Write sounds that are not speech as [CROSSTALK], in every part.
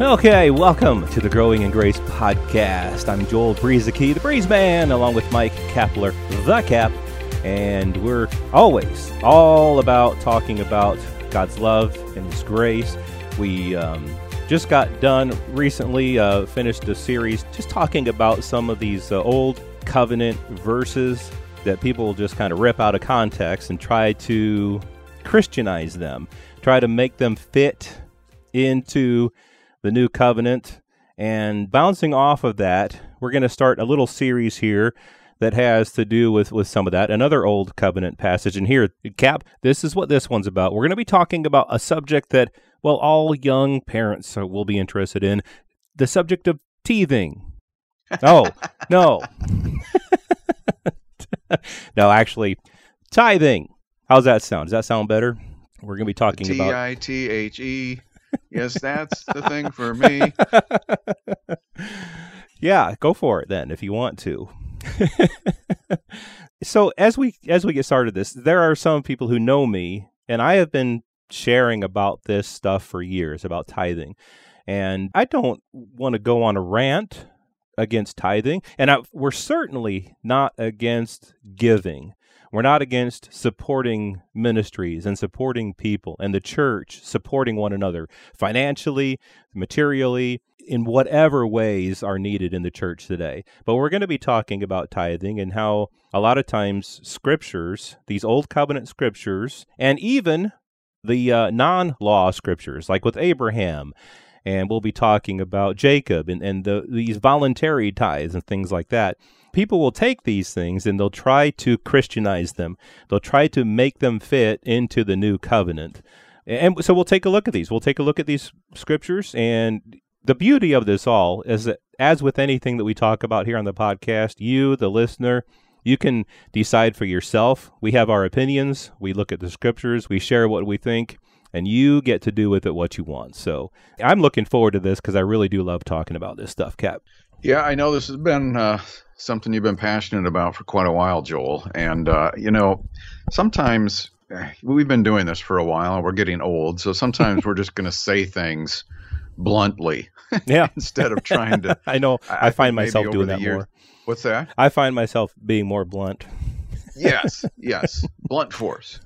Okay, welcome to the Growing in Grace podcast. I'm Joel Brueseke, the Breeze Man, along with Mike Kapler, the Cap, and we're always all about talking about God's love and His grace. We um, just got done recently, uh, finished a series just talking about some of these uh, old covenant verses that people just kind of rip out of context and try to Christianize them, try to make them fit into the new covenant. And bouncing off of that, we're going to start a little series here that has to do with, with some of that. Another old covenant passage. And here, Cap, this is what this one's about. We're going to be talking about a subject that, well, all young parents will be interested in the subject of teething. Oh, [LAUGHS] no. [LAUGHS] no, actually, tithing. How's that sound? Does that sound better? We're going to be talking about T I T H E yes, that's the thing for me. [LAUGHS] yeah, go for it then if you want to. [LAUGHS] so as we as we get started this, there are some people who know me and I have been sharing about this stuff for years about tithing. And I don't want to go on a rant against tithing, and I, we're certainly not against giving. We're not against supporting ministries and supporting people and the church supporting one another financially, materially, in whatever ways are needed in the church today. But we're going to be talking about tithing and how a lot of times scriptures, these old covenant scriptures, and even the uh, non law scriptures, like with Abraham, and we'll be talking about Jacob and, and the, these voluntary tithes and things like that people will take these things and they'll try to Christianize them. They'll try to make them fit into the new covenant. And so we'll take a look at these. We'll take a look at these scriptures. And the beauty of this all is that, as with anything that we talk about here on the podcast, you, the listener, you can decide for yourself. We have our opinions. We look at the scriptures. We share what we think. And you get to do with it what you want. So I'm looking forward to this because I really do love talking about this stuff, Cap. Yeah, I know this has been uh, something you've been passionate about for quite a while, Joel. And, uh, you know, sometimes eh, we've been doing this for a while and we're getting old. So sometimes we're just going to say things bluntly. [LAUGHS] Yeah. instead of trying to. [LAUGHS] I know. I, I find myself doing that years, more. What's that? I find myself being more blunt. yes, yes, blunt force.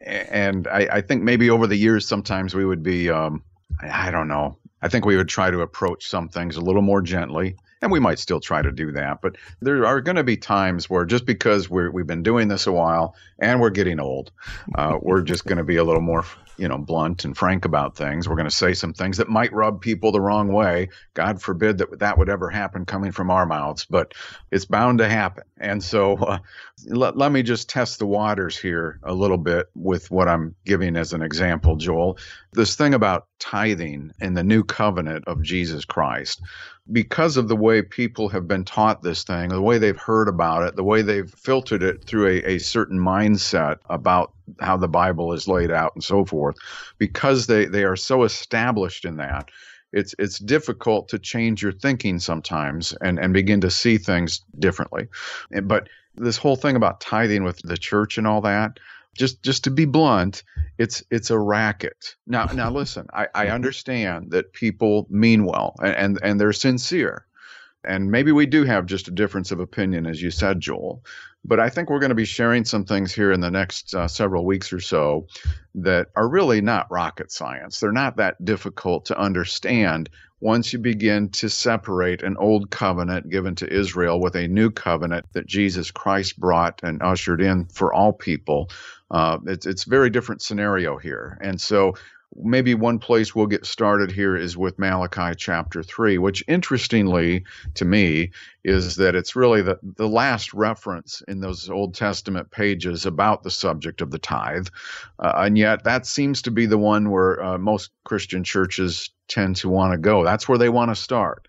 And I, I, think maybe over the years, sometimes we would be, um, I don't know. I think we would try to approach some things a little more gently and we might still try to do that. But there are going to be times where just because we have been doing this a while and we're getting old, uh, we're just going to be a little more you know, blunt and frank about things. We're going to say some things that might rub people the wrong way. God forbid that that would ever happen coming from our mouths, but it's bound to happen. And so uh, let, let me just test the waters here a little bit with what I'm giving as an example, Joel. This thing about tithing in the new covenant of Jesus Christ because of the way people have been taught this thing, the way they've heard about it, the way they've filtered it through a, a certain mindset about how the Bible is laid out and so forth, because they, they are so established in that, it's it's difficult to change your thinking sometimes and, and begin to see things differently. But this whole thing about tithing with the church and all that, just just to be blunt, it's it's a racket. Now now [LAUGHS] listen, I, I mm-hmm. understand that people mean well and, and, and they're sincere. And maybe we do have just a difference of opinion, as you said, Joel. But I think we're going to be sharing some things here in the next uh, several weeks or so that are really not rocket science. They're not that difficult to understand once you begin to separate an old covenant given to Israel with a new covenant that Jesus Christ brought and ushered in for all people. Uh, it's it's very different scenario here, and so maybe one place we'll get started here is with Malachi chapter 3, which interestingly to me is that it's really the, the last reference in those Old Testament pages about the subject of the tithe. Uh, and yet that seems to be the one where uh, most Christian churches tend to want to go. That's where they want to start.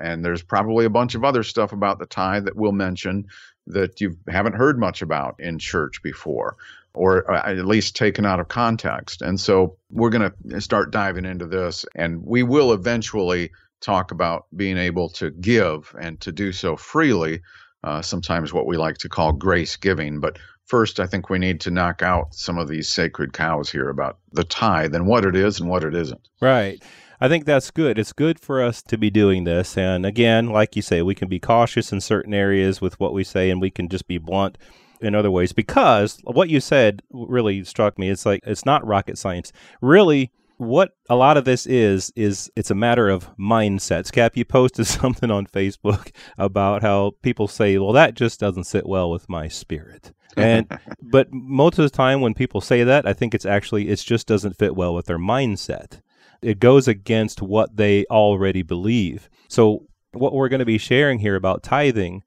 And there's probably a bunch of other stuff about the tithe that we'll mention that you haven't heard much about in church before or uh, at least taken out of context. And so we're going to start diving into this and we will eventually talk about being able to give and to do so freely, uh, sometimes what we like to call grace giving. But first, I think we need to knock out some of these sacred cows here about the tithe and what it is and what it isn't. Right. I think that's good. It's good for us to be doing this. And again, like you say, we can be cautious in certain areas with what we say and we can just be blunt in other ways because what you said really struck me. It's like it's not rocket science. Really, what a lot of this is is it's a matter of mindsets. Cap, you posted [LAUGHS] something on Facebook about how people say, "Well, that just doesn't sit well with my spirit." And [LAUGHS] but most of the time when people say that, I think it's actually it just doesn't fit well with their mindset. It goes against what they already believe. So what we're going to be sharing here about tithing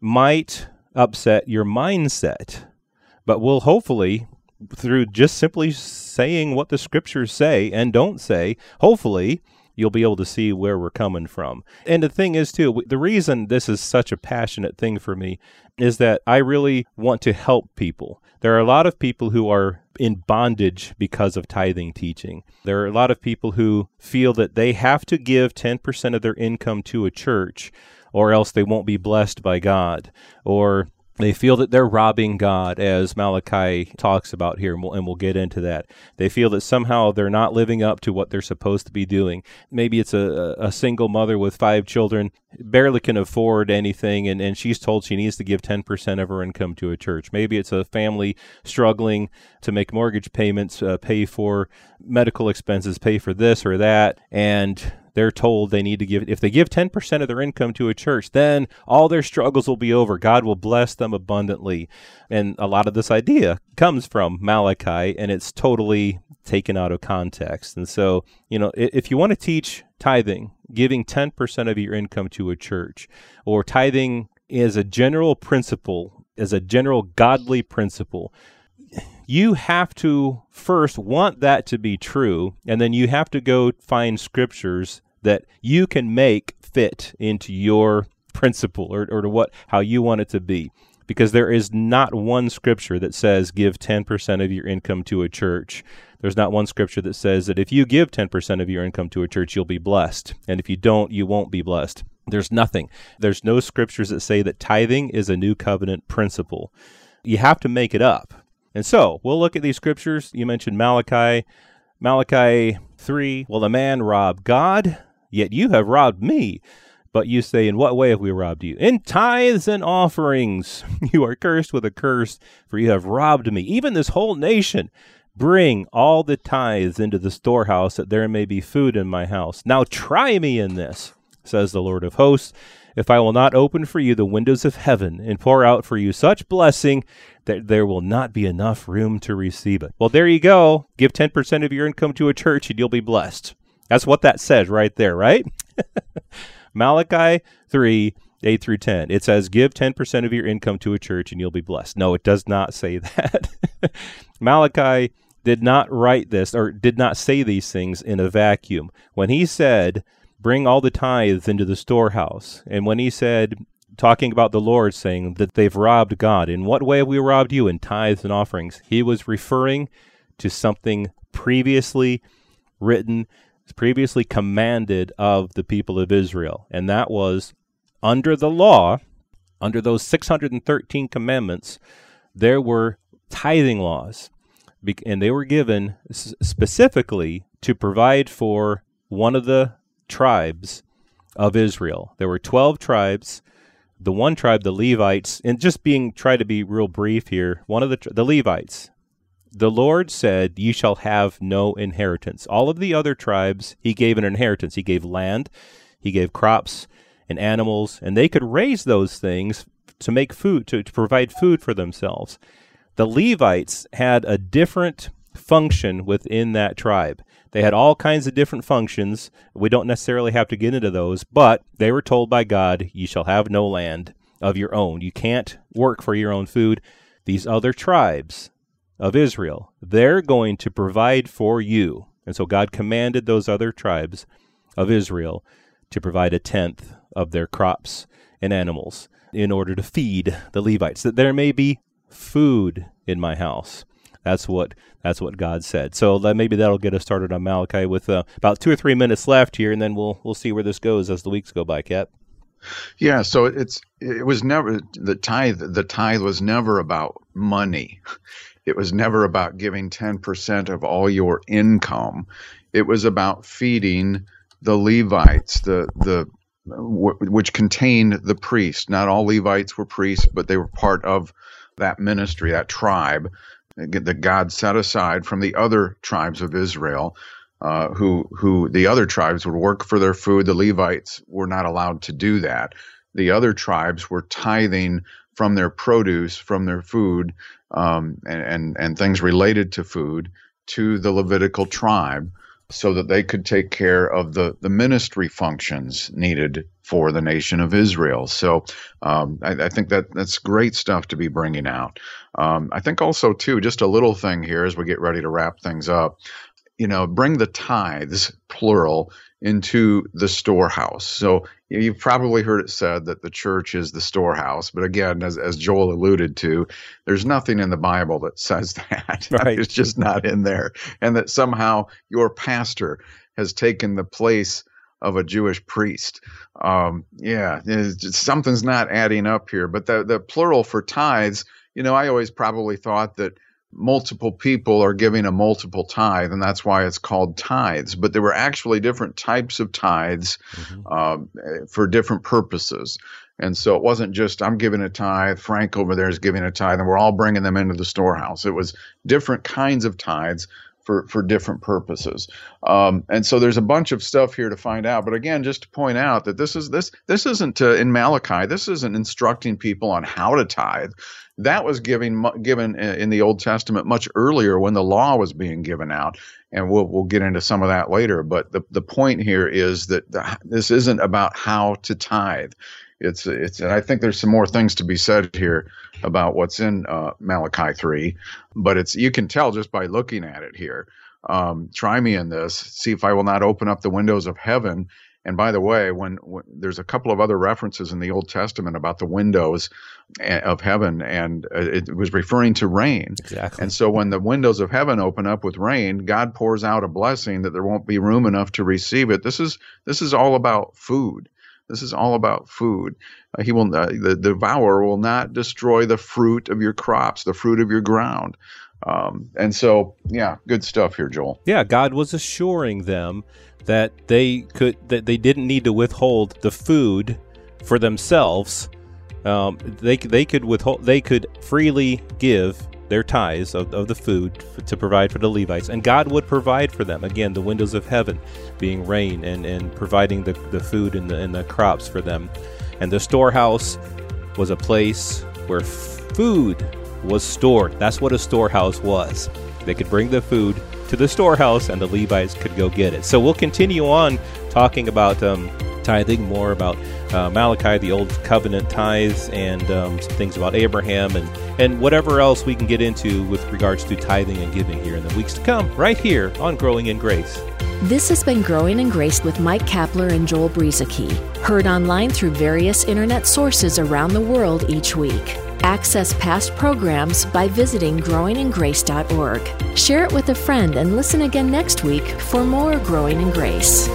might upset your mindset, but we'll hopefully through just simply saying what the scriptures say and don't say, hopefully you'll be able to see where we're coming from. And the thing is, too, the reason this is such a passionate thing for me is that I really want to help people. There are a lot of people who are in bondage because of tithing teaching. There are a lot of people who feel that they have to give 10% of their income to a church or else they won't be blessed by God. Or they feel that they're robbing God, as Malachi talks about here, and we'll, and we'll, get into that. They feel that somehow they're not living up to what they're supposed to be doing. Maybe it's a, a single mother with five children, barely can afford anything, and, and she's told she needs to give 10% of her income to a church. Maybe it's a family struggling to make mortgage payments, uh, pay for medical expenses, pay for this or that, and they're told they need to give if they give 10% of their income to a church then all their struggles will be over. God will bless them abundantly. And a lot of this idea comes from malachi and it's totally taken out of context. And so you know if you want to teach tithing giving 10% of your income to a church or tithing as a general principle as a general godly principle you have to first want that to be true, and then you have to go find scriptures that you can make fit into your principle or, or to what how you want it to be because there is not one scripture that says give 10% of your income to a church. There's not one scripture that says that if you give 10% of your income to a church, you'll be blessed. And if you don't, you won't be blessed. There's nothing. There's no scriptures that say that tithing is a new covenant principle. You have to make it up. And so we'll look at these scriptures. You mentioned Malachi. Malachi 3 Will a man rob God? Yet you have robbed me. But you say, In what way have we robbed you? In tithes and offerings. [LAUGHS] You are cursed with a curse, for you have robbed me, even this whole nation. Bring all the tithes into the storehouse, that there may be food in my house. Now try me in this, says the Lord of hosts if I will not open for you the windows of heaven and pour out for you such blessing that there will not be enough room to receive it. Well, there you go. Give 10% of your income to a church and you'll be blessed. That's what that says right there, right? [LAUGHS] Malachi 3 8 through 10. It says, Give 10% of your income to a church and you'll be blessed. No, it does not say [LAUGHS] that. Malachi did not write this or did not say these things in a vacuum. When he said, bring all the tithes into the storehouse. And when he said, talking about the Lord, saying that they've robbed God, in what way have we robbed you? In tithes and offerings. He was referring to something previously written, previously commanded of the people of Israel. And that was under the law, under those 613 commandments, there were tithing laws. And they were given specifically to provide for one of the tribes of Israel. There were 12 tribes. The one tribe, the Levites, and just being try to be real brief here, one of the the Levites, the Lord said, "You shall have no inheritance." All of the other tribes, he gave an inheritance. He gave land, he gave crops and animals, and they could raise those things to make food, to, to provide food for themselves. The Levites had a different function within that tribe. They had all kinds of different functions. We don't necessarily have to get into those, but they were told by God, You shall have no land of your own. You can't work for your own food. These other tribes of Israel, they're going to provide for you. And so God commanded those other tribes of Israel to provide a tenth of their crops and animals in order to feed the Levites, that there may be food in my house. That's what that's what God said. So that maybe that'll get us started on Malachi with uh, about two or three minutes left here, and then we'll we'll see where this goes as the weeks go by. Cap. Yeah, so it's it was never the tithe. The tithe was never about money. It was never about giving ten percent of all your income. It was about feeding the Levites, the the which contained the priests. Not all Levites were priests, but they were part of that ministry, that tribe that God set aside from the other tribes of Israel. Uh, who who the other tribes would work for their food. The Levites were not allowed to do that. The other tribes were tithing from their produce, from their food, um, and, and and things related to food to the Levitical tribe so that they could take care of the, the ministry functions needed for the nation of Israel. So um, I, I, think that that's great stuff to be bringing out. Um, I think also, too, just a little thing here as we get ready to wrap things up. You know, bring the tithes, plural, into the storehouse. So you've probably heard it said that the church is the storehouse, but again, as, as Joel alluded to, there's nothing in the Bible that [LAUGHS] says that. [LAUGHS] Right. it's just not in there. And that somehow your pastor has taken the place of a Jewish priest. Um, yeah, something's not adding up here. But the, the plural for tithes, you know, I always probably thought that multiple people are giving a multiple tithe, and that's why it's called tithes. But there were actually different types of tithes mm-hmm. uh, for different purposes. And so it wasn't just I'm giving a tithe, Frank over there is giving a tithe, and we're all bringing them into the storehouse. It was different kinds of tithes for, for different purposes. Um, and so there's a bunch of stuff here to find out. But again, just to point out that this is this this isn't uh, in Malachi. This isn't instructing people on how to tithe. That was given given in the Old Testament much earlier when the law was being given out, and we'll we'll get into some of that later. But the the point here is that the, this isn't about how to tithe. It's it's and I think there's some more things to be said here about what's in uh, Malachi three, but it's you can tell just by looking at it here. Um, try me in this, see if I will not open up the windows of heaven and by the way, when, when, there's a couple of other references in the Old Testament about the windows eh, of heaven, and uh, it was referring to rain. Exactly. And so when the windows of heaven open up with rain, God pours out a blessing that there won't be room enough to receive it. This is this is all about food. This is all about food. Uh, he will uh, the, devourer will not destroy the fruit of your crops, the fruit of your ground. Um, and so, yeah, good stuff here, Joel. Yeah, God was assuring them that they could that they didn't need to withhold the food for themselves. Um, they they could withhold they could freely give their tithes of, of the food to provide for the Levites, and God would provide for them. Again, the windows of heaven being rain and, and providing the, the food and the, and the crops for them. And the storehouse was a place where food was stored. That's what a storehouse was. They could bring the food to the storehouse and the Levites could go get it. So we'll continue on talking about um, tithing, more about uh, Malachi, the Old Covenant tithes, and um, some things about Abraham, and, and whatever else we can get into with regards to tithing and giving here in the weeks to come, right here on Growing in Grace. This has been Growing in Grace with Mike Kapler and Joel Brueseke, heard online through various internet sources around the world each week. Access past programs by visiting growingingrace.org. Share it with a friend and listen again next week for more Growing in Grace.